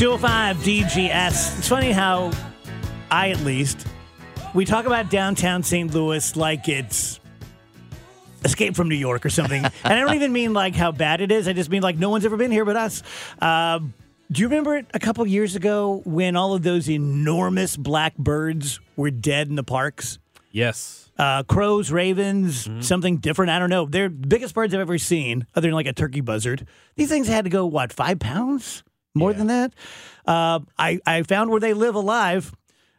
205 DGS. It's funny how I, at least, we talk about downtown St. Louis like it's Escape from New York or something. and I don't even mean like how bad it is. I just mean like no one's ever been here but us. Uh, do you remember it a couple years ago when all of those enormous black birds were dead in the parks? Yes. Uh, crows, ravens, something different. I don't know. They're the biggest birds I've ever seen, other than like a turkey buzzard. These things had to go, what, five pounds? More than that? Uh, I, I found where they live alive.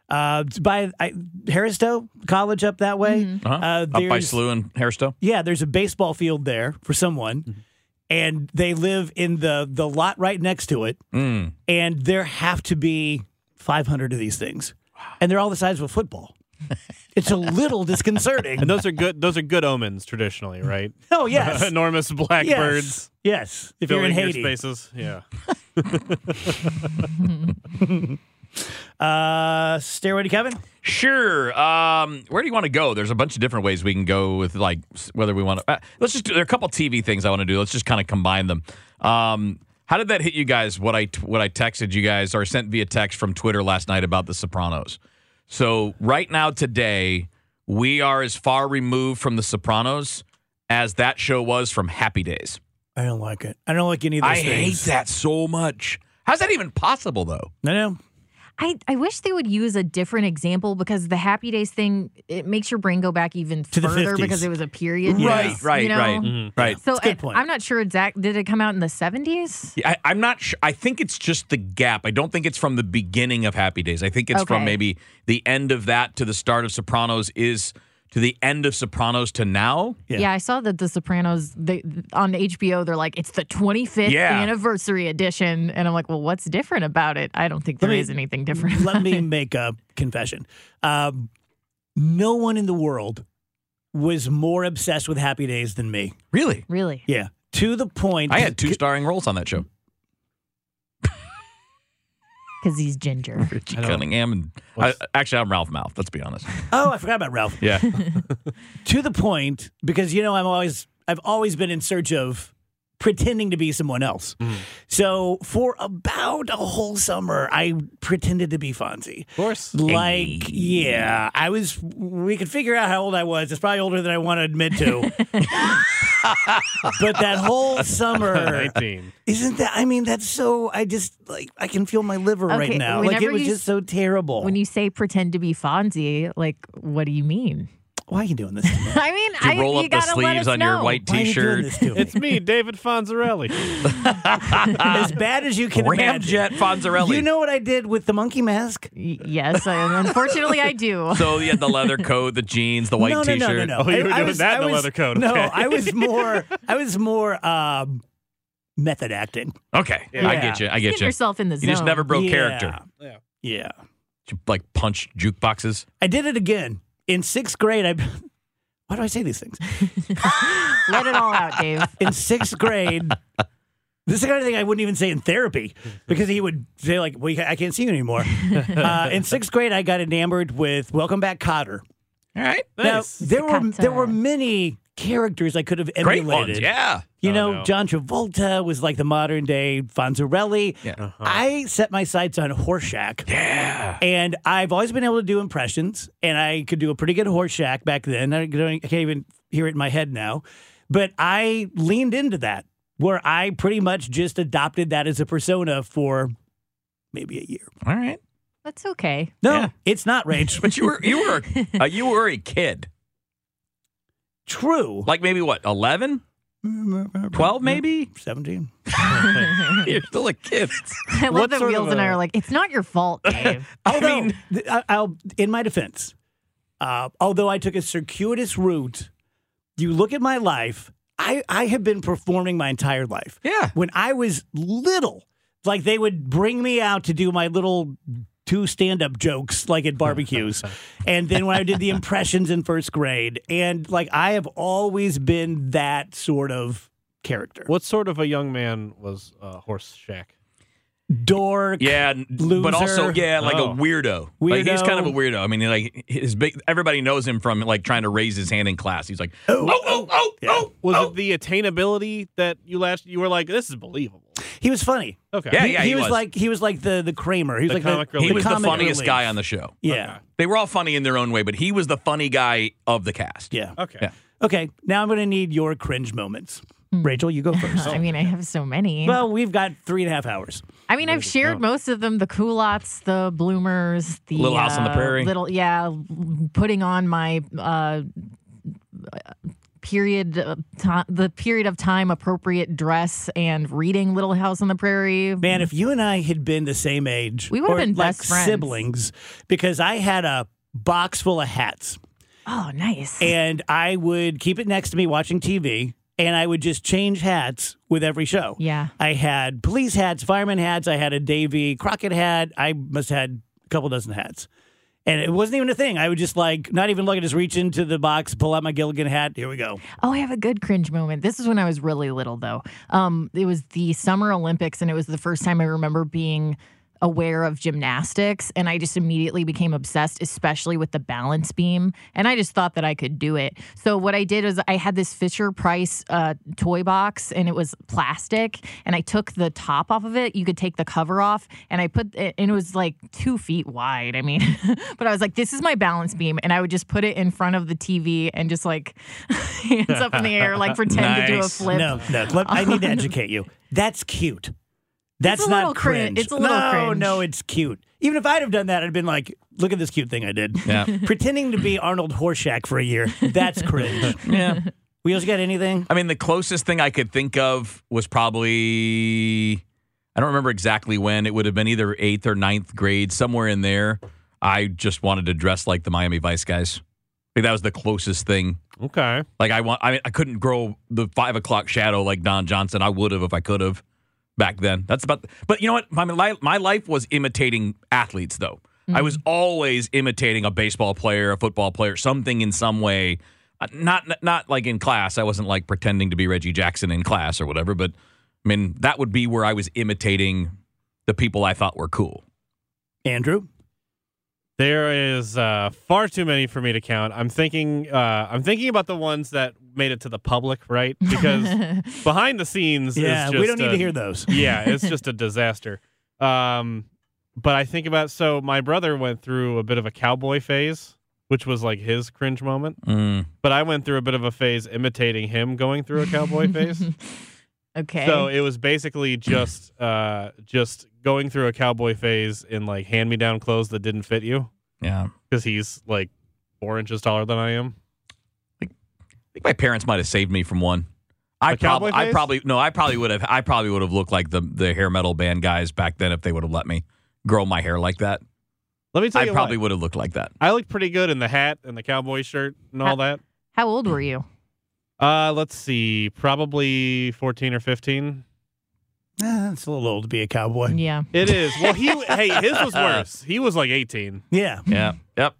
Uh, by I, Harris-Stowe College up that way. Uh-huh. Uh, Up by SLU and Harris-Stowe. Yeah, there's a baseball field there for someone, and they live in the the lot right next to it. Mm. And there have to be 500 of these things, and they're all the size of a football. It's a little disconcerting. And those are good. Those are good omens traditionally, right? oh yes, Enormous black yes. birds Yes, if you're in filling your spaces. Yeah. Uh, Stairway to Kevin. Sure. Um, where do you want to go? There's a bunch of different ways we can go with like whether we want to. Uh, let's just. Do, there are a couple TV things I want to do. Let's just kind of combine them. Um, how did that hit you guys? What I what I texted you guys or sent via text from Twitter last night about The Sopranos. So right now today we are as far removed from The Sopranos as that show was from Happy Days. I don't like it. I don't like any of those I hate that so much. How's that even possible though? No, no. I, I wish they would use a different example because the Happy Days thing it makes your brain go back even To the further 50s. because it was a period. Right, piece, right, you know? right, Mhm. right. So good I, point. I'm not sure exact. Did it come out in the 70s? Yeah, I, I'm not sure. I think it's just the gap. I don't think it's from the beginning of Happy Days. I think it's from maybe the end of that to the start of Sopranos is to the end of Sopranos to now. Yeah. Yeah, I saw that The Sopranos they, on HBO. They're like it's the 25th Yeah. anniversary edition, and I'm like, well, what's different about it? I don't think Let there me- is anything different. Let me it. make a confession. Um, no one in the world was more obsessed with Happy Days than me. Really? really. Yeah, to the point. I had two starring roles on that show. Because he's ginger. Richie Cunningham and I, actually I'm Ralph Malph. Let's be honest. Oh, I forgot about Ralph. Yeah. to the point because you know I'm always I've always been in search of pretending to be someone else. Mm. So for about a whole summer, I pretended to be Fonzie. Of course. Like, yeah, I was. We could figure out how old I was. It's probably older than I want to admit to. but that whole summer, 19. isn't that? I mean, that's so. I just like I can feel my liver right now. Like it was you just so terrible. When you say pretend to be Fonzie, like, what do you mean? Why are you doing this? To me? I mean, you I, roll you up the gotta let sleeves us on your know. white Why are you doing t-shirt? this to me? It's me, David Fonzarelli. as bad as you can imagine. Ramjet Fonzarelli. You know what I did with the monkey mask? Y- Yes, I, unfortunately, I do. So you had the leather coat, the jeans, the white no, no, t-shirt. no, no, no. Oh, you were I- I doing was- that in the was- leather coat, No, okay. I was more. I was more um, method acting. Okay, I get you. I get Get you. yourself in the zone. You just never broke character. yeah. character. Yeah, You like punch jukeboxes. I did it again in sixth grade. I. Why do I say these things? Let it all out, Dave. In sixth grade, this is the kind of thing I wouldn't even say in therapy because he would say like, "Well, I can't see you anymore." uh, in sixth grade, I got enamored with "Welcome Back, Kotter." All right. Now Nice. there were Staccato. there were many characters I could have Great emulated. ones, yeah. You Oh, know, no. John Travolta was like the modern day Fonzarelli. Yeah. I set my sights on Horshack. Yeah. And I've always been able to do impressions, and I could do a pretty good Horshack back then. I, I can't even hear it in my head now. But I leaned into that, where I pretty much just adopted that as a persona for maybe a year. All right. That's okay. No, Yeah. it's not Rage. But you were you were uh, you were a kid. True. Like maybe what, 11? 12 maybe? 17. You're still a kid. I love What that sort Wheels of and I a- are like, it's not your fault, Dave. Although, mean- I, I'll, in my defense, uh, although I took a circuitous route, you look at my life, I, I have been performing my entire life. Yeah. When I was little, like they would bring me out to do my little two stand up jokes, like at barbecues. and then when I did the impressions in first grade, and like I have always been that sort of character. What sort of a young man was uh, Horshack? Dork. Yeah, n- but also yeah, like Oh. a weirdo. Like he's kind of a weirdo. I mean, like his big. Everybody knows him from like trying to raise his hand in class. He's like, oh, oh, oh, oh. Was oh. it the attainability that you latched? You were like, this is believable. He was funny. Okay. Yeah, he, yeah, he he was, was. like he was like the the Kramer. He was The like comic the, relief. He was the comic funniest relief. guy on the show. Yeah, They were all funny in their own way, but he was the funny guy of the cast. yeah. Okay. Yeah. Okay, now I'm going to need your cringe moments. Rachel, you go first. I mean, I have so many. well, we've got three and a half hours. I mean, I've shared most of them: the culottes, the bloomers, the Little House on the uh, Prairie. Little, yeah, putting on my uh, period, ti the period of time appropriate dress, and reading Little House on the Prairie. Man, if you and I had been the same age, We would've been like best friends. siblings, because I had a box full of hats, Oh, nice. and I would keep it next to me watching TV, and I would just change hats with every show. Yeah. I had police hats, fireman hats. I had a Davy Crockett hat. I must have had a couple dozen hats. And it wasn't even a thing. I would just like not even look. I just reach into the box, pull out my Gilligan hat. Here we go. Oh, I have a good cringe moment. This is when I was really little, though. Um, it was the Summer Olympics, and it was the first time I remember being aware of gymnastics, and I just immediately became obsessed, especially with the balance beam. And I just thought that I could do it. So what I did was I had this Fisher Price uh, toy box, and it was plastic, and I took the top off of it. You could take the cover off, and I put it, and it was like two feet wide. I mean, but I was like, this is my balance beam, and I would just put it in front of the TV and just like hands up in the air, like pretend to do a flip. No, no. Let, I need to educate you. That's cute. That's not little crin- cringe. it's a little no, cringe. no, it's cute. Even if I'd have done that, I'd been like, "Look at this cute thing I did." Yeah. Pretending to be Arnold Horshack for a year. That's cringe. Yeah. Wheels got anything? I mean, the closest thing I could think of was probably, I don't remember exactly when. It would have been either eighth or ninth grade, somewhere in there. I just wanted to dress like the Miami Vice guys. I think that was the closest thing. Okay. Like I want, I mean, I couldn't grow the five o'clock shadow like Don Johnson. I would have if I could have back then. That's about. But you know what? My li- my life was imitating athletes, though. I was always imitating a baseball player, a football player, something in some way. Uh, Not not like in class. I wasn't like pretending to be Reggie Jackson in class or whatever. But I mean, that would be where I was imitating the people I thought were cool. Andrew? There is uh, far too many for me to count. I'm thinking. Uh, I'm thinking about the ones that made it to the public, right? Because behind the scenes, Yeah, is we don't need a- to hear those. yeah, it's just a disaster. Um, but I think about so my brother went through a bit of a cowboy phase, which was like his cringe moment. Mm. But I went through a bit of a phase imitating him going through a cowboy phase. Okay. So it was basically just uh just going through a cowboy phase in like hand me down clothes that didn't fit you Yeah. because he's like four inches taller than I am. I think my parents might have saved me from one. I A cowboy probably, I probably, no, I probably would have, I probably would have looked like the the hair metal band guys back then if they would have let me grow my hair like that. Let me tell I you, I probably what, would have looked like that. I looked pretty good in the hat and the cowboy shirt and all that. How old were you? Uh, let's see, probably fourteen or fifteen. Eh, it's a little old to be a cowboy. Yeah. It is. Well, he hey, his was worse. He was like eighteen. Yeah. Yeah. Yep.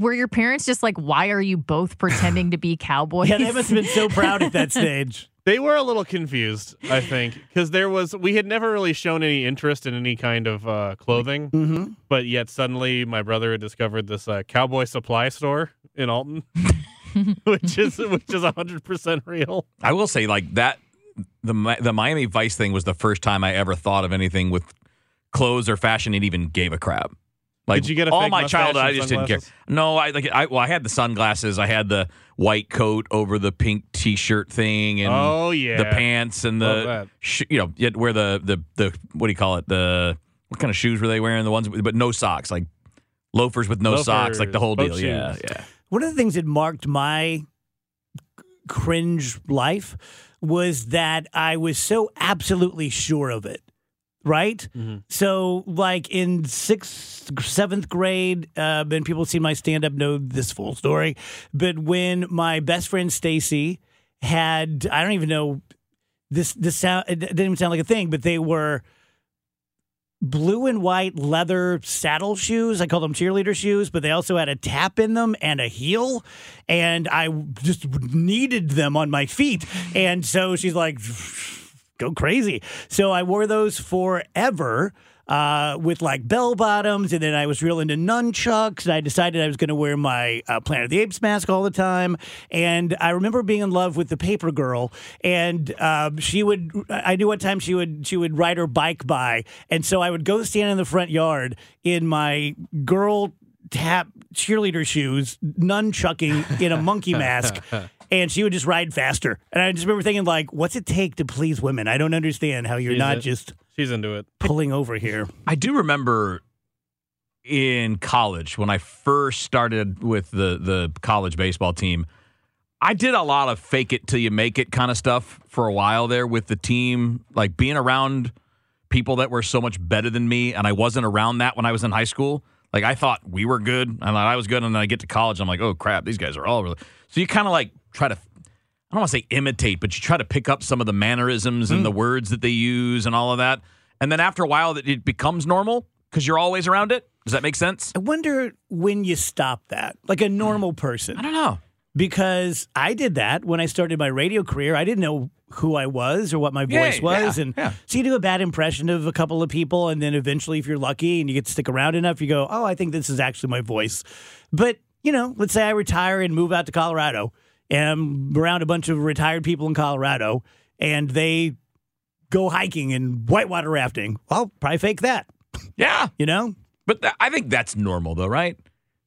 Were your parents just like, why are you both pretending to be cowboys? Yeah, they must have been so proud at that stage. They were a little confused, I think, because there was we had never really shown any interest in any kind of uh, clothing, Mm-hmm. but yet suddenly my brother had discovered this uh, cowboy supply store in Alton, which is which is hundred percent real. I will say, like that, the the Miami Vice thing was the first time I ever thought of anything with clothes or fashion and even gave a crap. Like Did you get a all my childhood? I just didn't care. No, I like I well, I had the sunglasses, I had the white coat over the pink T-shirt thing, and Oh, yeah. the pants and the sh- you know you'd wear the the the what do you call it the what kind of shoes were they wearing? The ones but no socks, like loafers with no socks, like the whole deal. Yeah, yeah. One of the things that marked my cringe life was that I was so absolutely sure of it. Right? So, like in sixth, seventh grade, uh, and people see my stand up know this full story. But when my best friend Stacy had, I don't even know this, this sound, it didn't even sound like a thing, but they were blue and white leather saddle shoes. I call them cheerleader shoes, but they also had a tap in them and a heel. And I just needed them on my feet. And so she's like, go crazy. So I wore those forever. Uh, with like bell bottoms, and then I was real into nunchucks. And I decided I was going to wear my uh, Planet of the Apes mask all the time. And I remember being in love with the paper girl, and um, she would. I knew what time she would she would ride her bike by, and so I would go stand in the front yard in my girl tap cheerleader shoes, nunchucking in a monkey mask. And she would just ride faster. And I just remember thinking, like, what's it take to please women? I don't understand how you're She's not it. just She's into it. pulling over here. I do remember in college when I first started with the the college baseball team. I did a lot of fake it till you make it kind of stuff for a while there with the team, like being around people that were so much better than me, and I wasn't around that when I was in high school. Like I thought we were good, and thought I was good, and then I get to college, I'm like, oh crap, these guys are all really. So you kind of like try to, I don't want to say imitate, but you try to pick up some of the mannerisms and the mm. words that they use and all of that, and then after a while, that it becomes normal because you're always around it. Does that make sense? I wonder when you stop that, like a hmm. normal person. I don't know. because I did that when I started my radio career. I didn't know who I was or what my Yeah, voice was, yeah, and yeah. so you do a bad impression of a couple of people, and then eventually, if you're lucky and you get to stick around enough, you go, "Oh, I think this is actually my voice." But you know, let's say I retire and move out to Colorado, and I'm around a bunch of retired people in Colorado, and they go hiking and whitewater rafting. Well, probably fake that, Yeah, you know. but th- I think that's normal, though, right?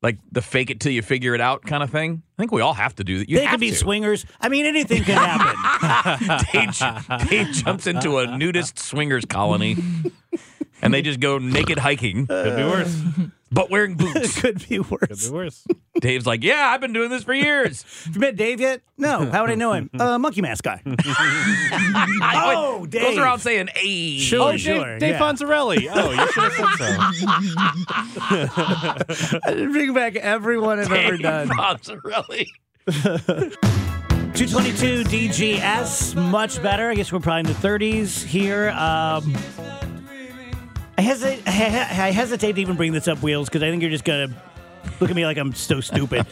Like the fake it till you figure it out kind of thing. I think we all have to do that. You they could be to. swingers. I mean, anything can happen. Dave, Dave jumps into a nudist swingers colony, and they just go naked hiking, Could be worse. but wearing boots. could be worse. Could be worse. Dave's like, "Yeah, I've been doing this for years." Have you met Dave yet? No. How would I know him? Uh, monkey mask guy. oh, Dave. Goes around saying, "Hey." Sure, Oh, Dave, sure. Dave yeah. Fonzarelli. Oh, you should have said so. I bring back everyone I've ever done. Mozzarella. 222 DGS, much better. I guess we're probably in the 30s here. Um, I hesitate, I hesitate to even bring this up, Wheels, because I think you're just going to look at me like I'm so stupid.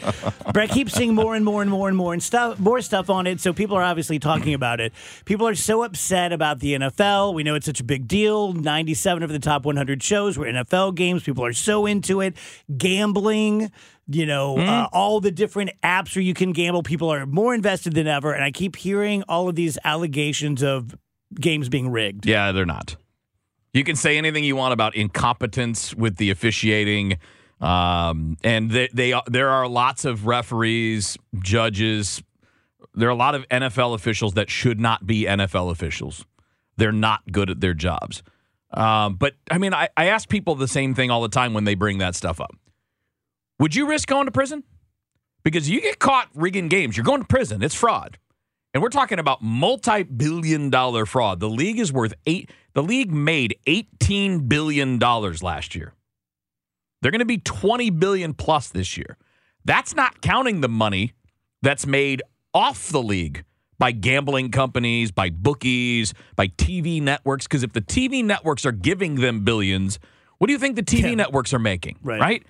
but I keep seeing more and more and more and more and stuff, more stuff on it. So people are obviously talking about it. People are so upset about the NFL. We know it's such a big deal. 97 of the top 100 shows were NFL games. People are so into it. Gambling, you know, uh, all the different apps where you can gamble. People are more invested than ever. And I keep hearing all of these allegations of games being rigged. Yeah, they're not. You can say anything you want about incompetence with the officiating, um, and they, they there are lots of referees, judges. There are a lot of NFL officials that should not be NFL officials. They're not good at their jobs. Um, but I mean, I, I ask people the same thing all the time when they bring that stuff up. Would you risk going to prison? Because you get caught rigging games, you're going to prison. It's fraud. And we're talking about multi-billion dollar fraud. The league is worth eight the league made 18 billion dollars last year. They're going to be 20 billion plus this year. That's not counting the money that's made off the league by gambling companies, by bookies, by TV networks because if the TV networks are giving them billions, what do you think the TV Yeah. networks are making? Right. right?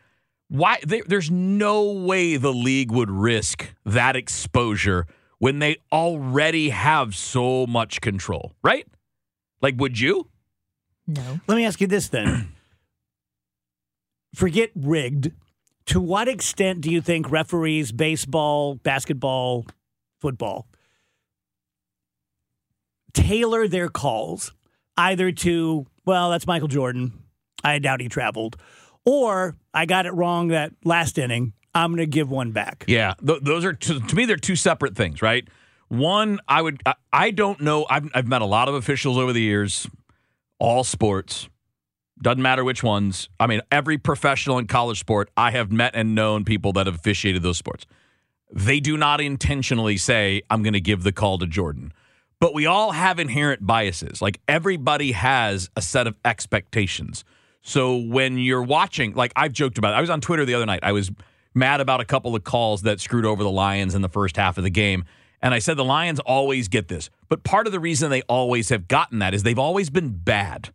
Why there, there's no way the league would risk that exposure when they already have so much control, right? Like, would you? No. Let me ask you this then. Forget rigged. To what extent do you think referees, baseball, basketball, football, tailor their calls either to, well, that's Michael Jordan. I doubt he traveled. Or I got it wrong that last inning. I'm going to give one back. Yeah, th- those are to, to me they're two separate things, right? One, I would I, don't know. I've I've met a lot of officials over the years, all sports. Doesn't matter which ones. I mean, every professional in college sport, I have met and known people that have officiated those sports. They do not intentionally say, I'm going to give the call to Jordan. But we all have inherent biases. Like everybody has a set of expectations. So when you're watching, like I've joked about, it. I was on Twitter the other night. I was mad about a couple of calls that screwed over the Lions in the first half of the game. And I said the Lions always get this. But part of the reason they always have gotten that is they've always been bad.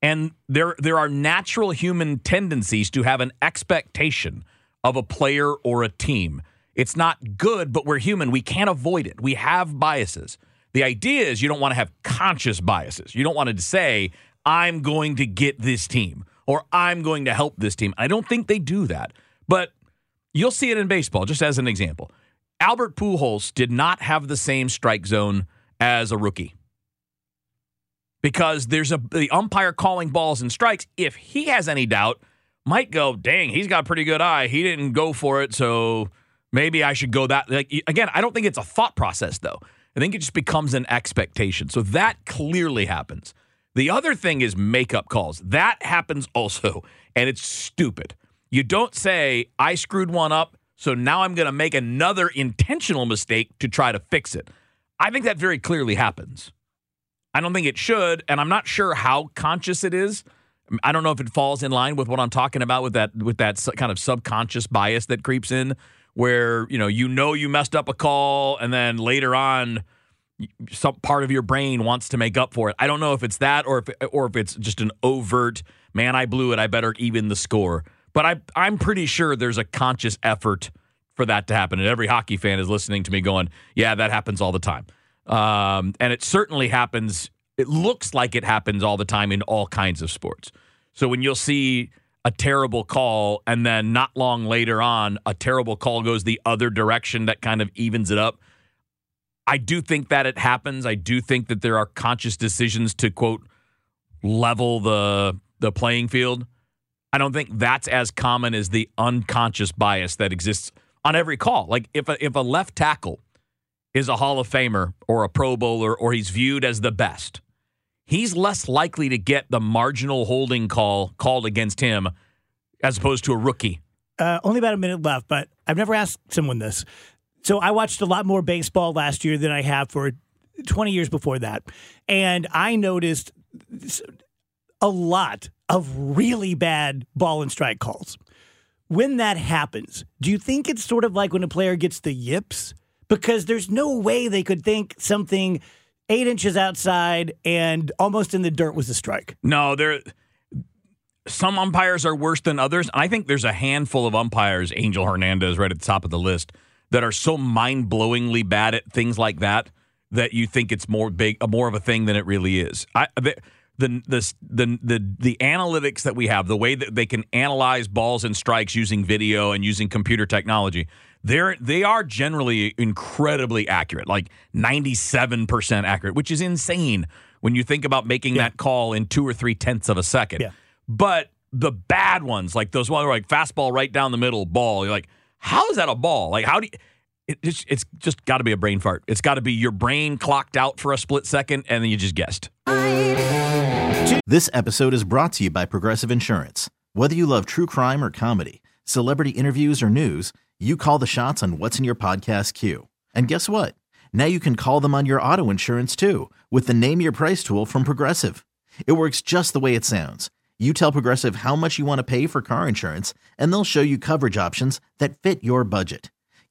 And there there are natural human tendencies to have an expectation of a player or a team. It's not good, but we're human. We can't avoid it. We have biases. The idea is you don't want to have conscious biases. You don't want to say, I'm going to get this team or I'm going to help this team. I don't think they do that. But you'll see it in baseball, just as an example. Albert Pujols did not have the same strike zone as a rookie because there's a the umpire calling balls and strikes. If he has any doubt, might go, dang, he's got a pretty good eye. He didn't go for it, so maybe I should go that. Like again, I don't think it's a thought process though. I think it just becomes an expectation. So that clearly happens. The other thing is makeup calls. That happens also, and it's stupid. You don't say, I screwed one up, so now I'm going to make another intentional mistake to try to fix it. I think that very clearly happens. I don't think it should, and I'm not sure how conscious it is. I don't know if it falls in line with what I'm talking about with that with that kind of subconscious bias that creeps in where, you know, you know you messed up a call and then later on some part of your brain wants to make up for it. I don't know if it's that or if or if it's just an overt man I blew it, I better even the score. But I I'm pretty sure there's a conscious effort for that to happen and every hockey fan is listening to me going, "Yeah, that happens all the time." Um, and it certainly happens it looks like it happens all the time in all kinds of sports. So when you'll see a terrible call and then not long later on a terrible call goes the other direction that kind of evens it up I do think that it happens. I do think that there are conscious decisions to quote level the the playing field. I don't think that's as common as the unconscious bias that exists on every call. Like if a, if a left tackle is a Hall of Famer or a Pro Bowler or he's viewed as the best, he's less likely to get the marginal holding call called against him as opposed to a rookie. Uh, only about a minute left, but I've never asked someone this. So I watched a lot more baseball last year than I have for 20 years before that. And I noticed a lot of really bad ball and strike calls. When that happens, do you think it's sort of like when a player gets the yips? Because there's no way they could think something eight inches outside and almost in the dirt was a strike. No, there. Some umpires are worse than others. I think there's a handful of umpires, Angel Hernandez right at the top of the list, that are so mind blowingly bad at things like that that you think it's more big, more of a thing than it really is. I, the, the the the the the analytics that we have, the way that they can analyze balls and strikes using video and using computer technology, they're they are generally incredibly accurate, like ninety seven percent accurate, which is insane when you think about making yeah. that call in two or three tenths of a second. Yeah. But the bad ones, like those ones, like fastball right down the middle, ball, you're like, how is that a ball? Like, how do you? It, it's, it's just got to be a brain fart. It's got to be your brain clocked out for a split second, and then you just guessed. This episode is brought to you by Progressive Insurance. Whether you love true crime or comedy, celebrity interviews or news, you call the shots on what's in your podcast queue. And guess what? Now you can call them on your auto insurance too with the Name Your Price tool from Progressive. It works just the way it sounds. You tell Progressive how much you want to pay for car insurance, and they'll show you coverage options that fit your budget.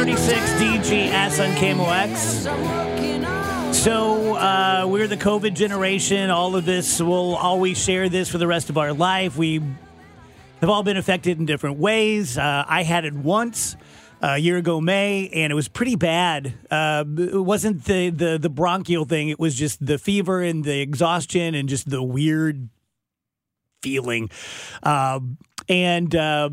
36 DGS on KMOX. So uh, we're the COVID generation. All of this, we'll always share this for the rest of our life. We have all been affected in different ways. Uh, I had it once a year ago May, and it was pretty bad. Uh, it wasn't the, the the bronchial thing; it was just the fever and the exhaustion and just the weird feeling. Um, and uh,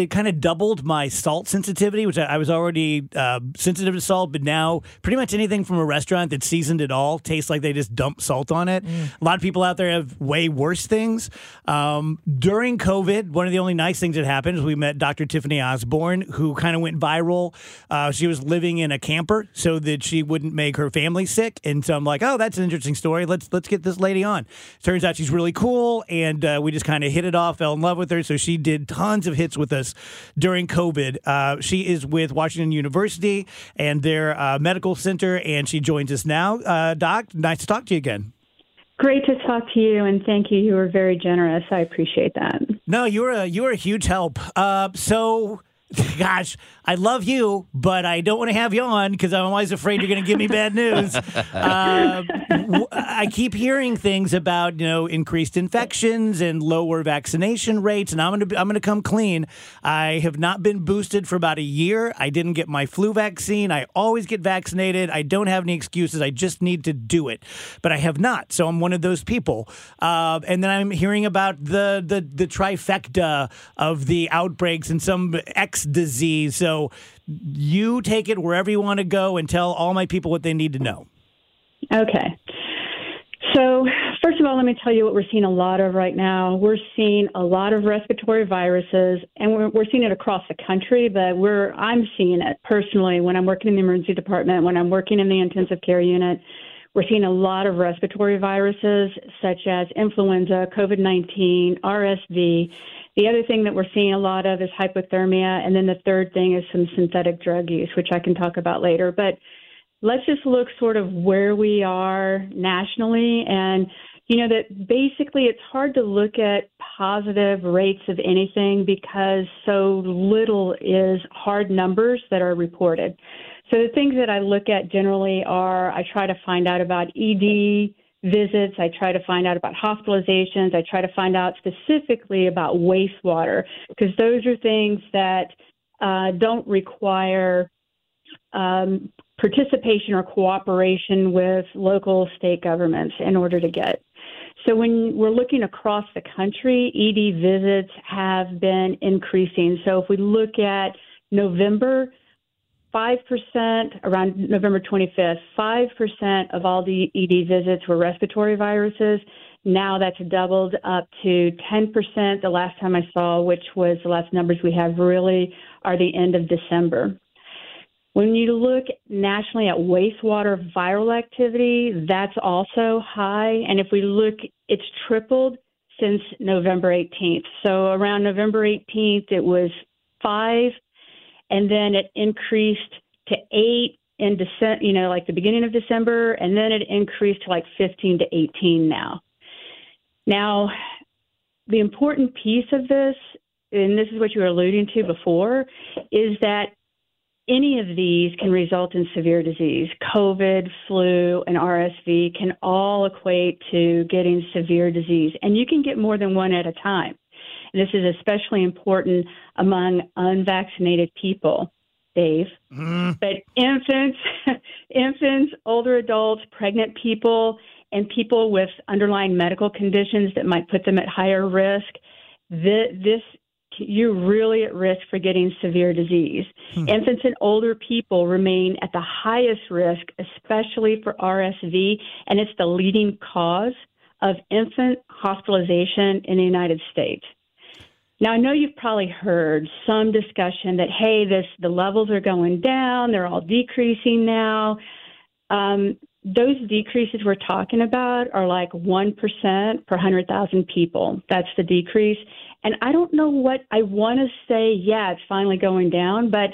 it kind of doubled my salt sensitivity, which I, I was already uh, sensitive to salt, but now pretty much anything from a restaurant that's seasoned at all tastes like they just dump salt on it. A lot of people out there have way worse things. Um, during COVID, one of the only nice things that happened is we met Dr. Tiffany Osborn, who kind of went viral. Uh, she was living in a camper so that she wouldn't make her family sick, and so I'm like, oh, that's an interesting story. Let's let's get this lady on. Turns out she's really cool, and uh, we just kind of hit it off, fell in love with her. So she did tons of hits with us during COVID. Uh, she is with Washington University and their uh, medical center, and she joins us now. Uh, Doc, nice to talk to you again. Great to talk to you, and thank you. You were very generous. I appreciate that. No, you're a you're a huge help. Uh, so, gosh, I love you, but I don't want to have you on because I'm always afraid you're going to give me bad news. Uh, I keep hearing things about you know increased infections and lower vaccination rates, and I'm going to I'm going to come clean. I have not been boosted for about a year. I didn't get my flu vaccine. I always get vaccinated. I don't have any excuses. I just need to do it, but I have not. So I'm one of those people. Uh, and then I'm hearing about the the the trifecta of the outbreaks and some Disease. So you take it wherever you want to go and tell all my people what they need to know. Okay. So, first of all, let me tell you what we're seeing a lot of right now. We're seeing a lot of respiratory viruses, and we're, we're seeing it across the country. But we're I'm seeing it personally when I'm working in the emergency department, when I'm working in the intensive care unit. We're seeing a lot of respiratory viruses such as influenza, COVID 19, RSV. The other thing that we're seeing a lot of is hypothermia. And then the third thing is some synthetic drug use, which I can talk about later. But let's just look sort of where we are nationally. And, you know, that basically it's hard to look at positive rates of anything because so little is hard numbers that are reported. So the things that I look at generally are I try to find out about ED visits, I try to find out about hospitalizations, I try to find out specifically about wastewater because those are things that uh, don't require um, participation or cooperation with local state governments in order to get. So when we're looking across the country, ED visits have been increasing. So if we look at November, 5% around November 25th, 5% of all the ED visits were respiratory viruses. Now that's doubled up to 10% the last time I saw, which was the last numbers we have really are the end of December. When you look nationally at wastewater viral activity, that's also high. And if we look, it's tripled since November 18th. So around November 18th, it was five, and then it increased to eight in December, you know, like the beginning of December, and then it increased to like 15 to 18 now. Now, the important piece of this, and this is what you were alluding to before, is that any of these can result in severe disease. COVID, flu, and RSV can all equate to getting severe disease, and you can get more than one at a time. And this is especially important among unvaccinated people, Dave. Mm-hmm. But infants, infants, older adults, pregnant people, and people with underlying medical conditions that might put them at higher risk, thi- this you're really at risk for getting severe disease. Hmm. Infants and older people remain at the highest risk, especially for RSV, and it's the leading cause of infant hospitalization in the United States. Now I know you've probably heard some discussion that hey, this the levels are going down, they're all decreasing now. Um, those decreases we're talking about are like one percent per hundred thousand people. That's the decrease. And I don't know what I want to say. Yeah, it's finally going down, but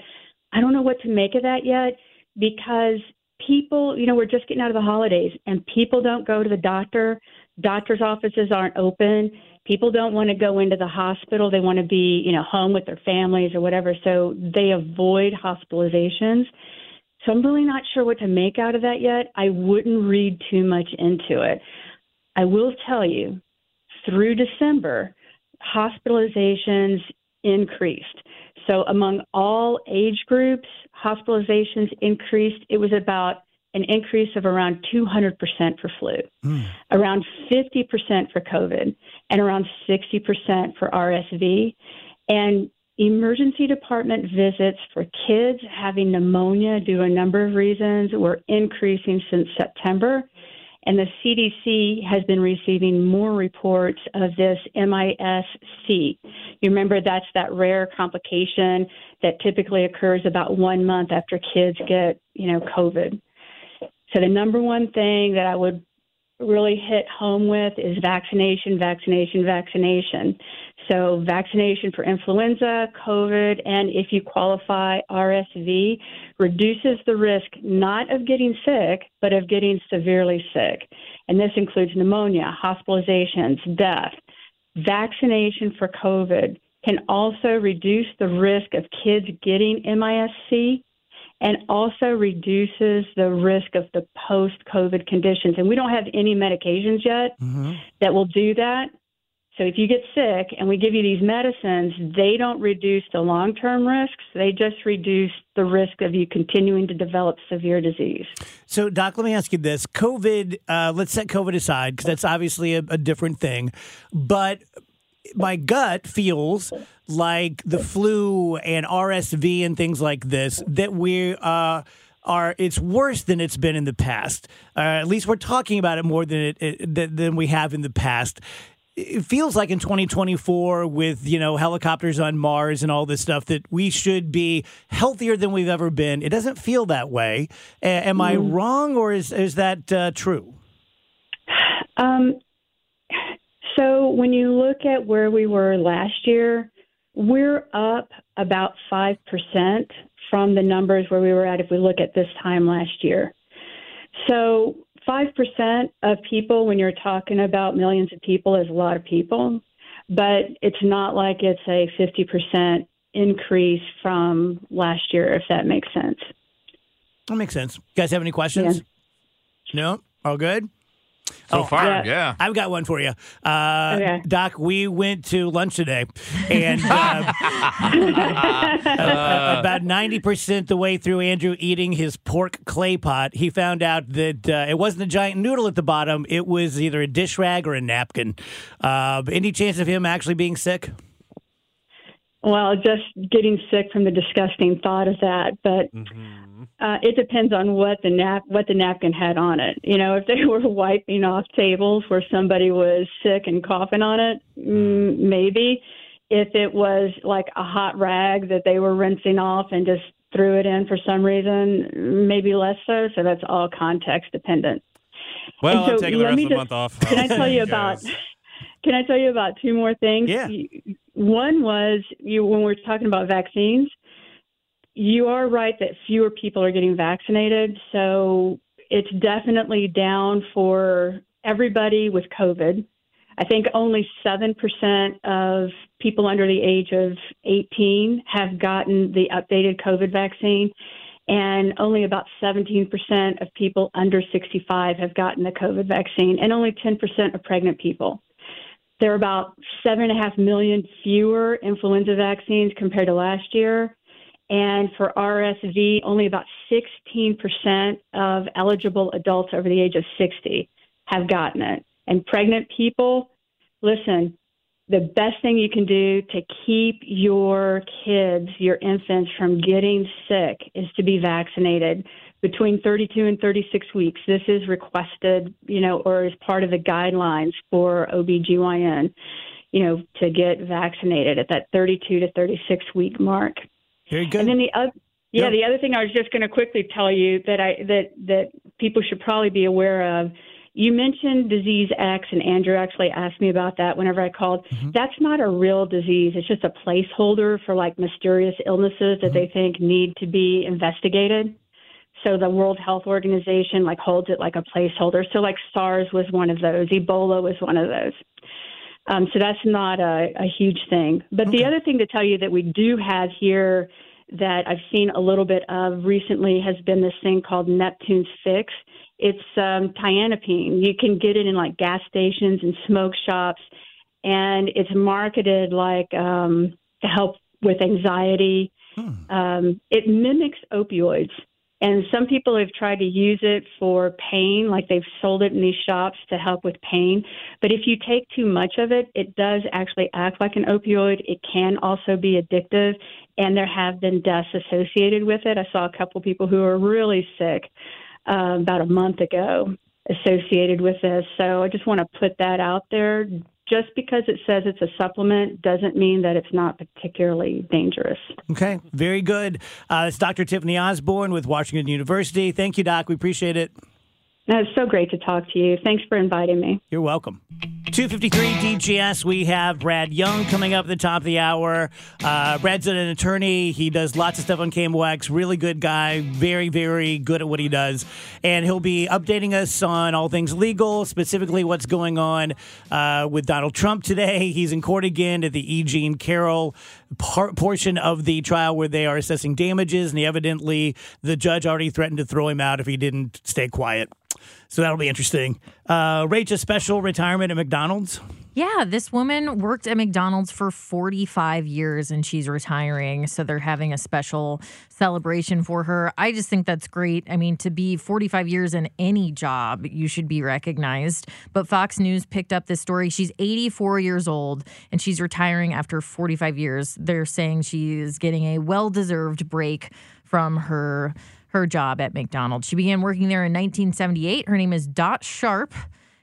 I don't know what to make of that yet because people, you know, we're just getting out of the holidays and people don't go to the doctor. Doctors' offices aren't open people don't want to go into the hospital. They want to be, you know, home with their families or whatever. So they avoid hospitalizations. So I'm really not sure what to make out of that yet. I wouldn't read too much into it. I will tell you, through December, hospitalizations increased. So among all age groups, hospitalizations increased. It was about an increase of around 200% for flu, mm. around 50% for COVID, and around 60% for RSV. And emergency department visits for kids having pneumonia due to a number of reasons were increasing since September. And the CDC has been receiving more reports of this MIS-C. You remember that's that rare complication that typically occurs about one month after kids get, you know, COVID. So the number one thing that I would really hit home with is vaccination, vaccination, vaccination. So vaccination for influenza, COVID, and if you qualify RSV reduces the risk not of getting sick, but of getting severely sick. And this includes pneumonia, hospitalizations, death. Vaccination for COVID can also reduce the risk of kids getting MIS-C and also reduces the risk of the post COVID conditions. And we don't have any medications yet mm-hmm. that will do that. So if you get sick and we give you these medicines, they don't reduce the long term risks. They just reduce the risk of you continuing to develop severe disease. So, Doc, let me ask you this COVID, uh, let's set COVID aside because that's obviously a, a different thing. But my gut feels like the flu and RSV and things like this that we uh, are it's worse than it's been in the past. Uh, at least we're talking about it more than it, it, than we have in the past. It feels like in 2024 with you know helicopters on Mars and all this stuff that we should be healthier than we've ever been. It doesn't feel that way. A- am I mm-hmm. wrong or is is that uh, true? Um, so when you look at where we were last year, we're up about 5% from the numbers where we were at if we look at this time last year. So 5% of people, when you're talking about millions of people, is a lot of people, but it's not like it's a 50% increase from last year, if that makes sense. That makes sense. You guys have any questions? Yeah. No? All good? So oh, far, yeah. yeah. I've got one for you. Uh, okay. Doc, we went to lunch today, and uh, uh, about 90% the way through Andrew eating his pork clay pot, he found out that uh, it wasn't a giant noodle at the bottom. It was either a dish rag or a napkin. Uh, any chance of him actually being sick? Well, just getting sick from the disgusting thought of that, but. Mm-hmm uh, it depends on what the nap what the napkin had on it. You know, if they were wiping off tables where somebody was sick and coughing on it, mm, maybe. If it was like a hot rag that they were rinsing off and just threw it in for some reason, maybe less so. So that's all context dependent. Well, so I'm taking the rest of the just, month off. Can I tell you about? Can I tell you about two more things? Yeah. One was you when we are talking about vaccines you are right that fewer people are getting vaccinated. So it's definitely down for everybody with COVID. I think only 7% of people under the age of 18 have gotten the updated COVID vaccine, and only about 17% of people under 65 have gotten the COVID vaccine, and only 10% of pregnant people. There are about 7.5 million fewer influenza vaccines compared to last year. And for RSV, only about 16% of eligible adults over the age of 60 have gotten it. And pregnant people, listen, the best thing you can do to keep your kids, your infants from getting sick is to be vaccinated between 32 and 36 weeks. This is requested, you know, or is part of the guidelines for OBGYN you know, to get vaccinated at that 32 to 36 week mark. Very good. And then the other, yeah, Yep. the other thing I was just going to quickly tell you that I that that people should probably be aware of. You mentioned disease X, and Andrew actually asked me about that whenever I called. Mm-hmm. That's not a real disease. It's just a placeholder for like mysterious illnesses that they mm-hmm. think need to be investigated. So the World Health Organization like holds it like a placeholder. So like SARS was one of those, Ebola was one of those. Um, so that's not a, a huge thing. But the other thing to tell you that we do have here that I've seen a little bit of recently has been this thing called Neptune's Fix. It's um, tianeptine. You can get it in like gas stations and smoke shops, and it's marketed like um, to help with anxiety. Um, it mimics opioids. And some people have tried to use it for pain, like they've sold it in these shops to help with pain. But if you take too much of it, it does actually act like an opioid. It can also be addictive, and there have been deaths associated with it. I saw a couple people who were really sick uh, about a month ago associated with this. So I just want to put that out there. Just because it says it's a supplement doesn't mean that it's not particularly dangerous. Okay, very good. Uh, it's Dr. Tiffany Osborn with Washington University. Thank you, Doc. We appreciate it. No, it's so great to talk to you. Thanks for inviting me. You're welcome. 253 DGS, we have Brad Young coming up at the top of the hour. Uh, Brad's an attorney. He does lots of stuff on KMOX. Really good guy. Very, very good at what he does. And he'll be updating us on all things legal, specifically what's going on uh, with Donald Trump today. He's in court again at the E. Jean Carroll par- portion of the trial where they are assessing damages. And he evidently, the judge already threatened to throw him out if he didn't stay quiet. So that'll be interesting. Uh, Rachel, special retirement at McDonald's. Yeah, this woman worked at McDonald's for 45 years and she's retiring. So they're having a special celebration for her. I just think that's great. I mean, to be 45 years in any job, you should be recognized. But Fox News picked up this story. She's 84 years old and she's retiring after 45 years. They're saying she is getting a well deserved break from her. Her job at McDonald's. She began working there in 1978. Her name is Dot Sharp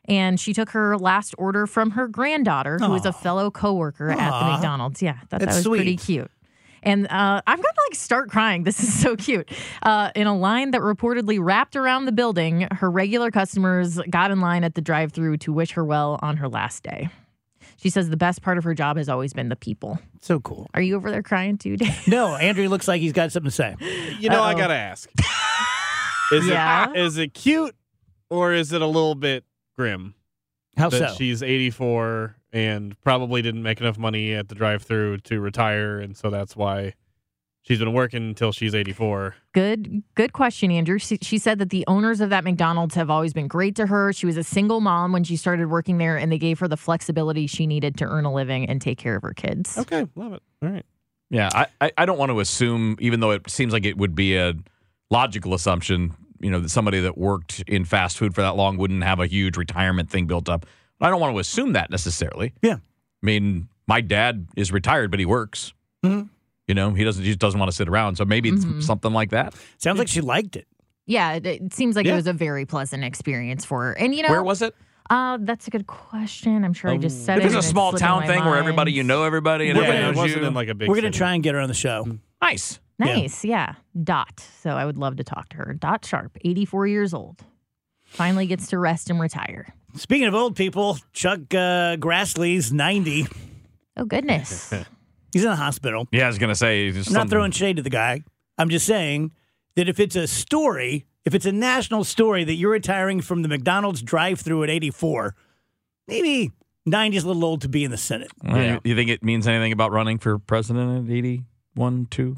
and she took her last order from her granddaughter, who is a fellow coworker at the McDonald's. Yeah, thought that That's was pretty cute. And uh, I'm gonna like start crying. This is so cute. Uh, in a line that reportedly wrapped around the building, her regular customers got in line at the drive-through to wish her well on her last day. She says the best part of her job has always been the people. So cool. Are you over there crying too, Dave? No, Andrew looks like he's got something to say. You know, I Uh-oh. gotta ask. Is Yeah? it is it cute or is it a little bit grim How that so? she's 84 and probably didn't make enough money at the drive-through to retire, and so that's why she's been working until she's 84. Good, good question, Andrew. She, she said that the owners of that McDonald's have always been great to her. She was a single mom when she started working there, and they gave her the flexibility she needed to earn a living and take care of her kids. Okay, love it. All right. Yeah, I, I, I don't want to assume, even though it seems like it would be a logical assumption, you know, that somebody that worked in fast food for that long wouldn't have a huge retirement thing built up. I don't want to assume that necessarily. Yeah. I mean, my dad is retired, but he works. Mhm. You know, he doesn't. He just doesn't want to sit around. So maybe Mhm. it's something like that. Sounds like she liked it. Yeah, it, it seems like Yeah. it was a very pleasant experience for her. And you know, Where was it? Uh, that's a good question. I'm sure I just said If it. it's a small town my thing where everybody you know everybody and We're Yeah, everybody it knows wasn't you. in like a big. We're going to city. try and get her on the show. nice. Nice, yeah. Dot. So I would love to talk to her. Dot Sharp, 84 years old. Finally gets to rest and retire. Speaking of old people, Chuck uh, Grassley's 90. Oh, goodness. He's in the hospital. Yeah, I was gonna say. just I'm not throwing shade to the guy. I'm just saying that if it's a story, if it's a national story that you're retiring from the McDonald's drive through at 84, maybe 90 is a little old to be in the Senate. Well, Yeah. you, you think it means anything about running for president at 81, 2?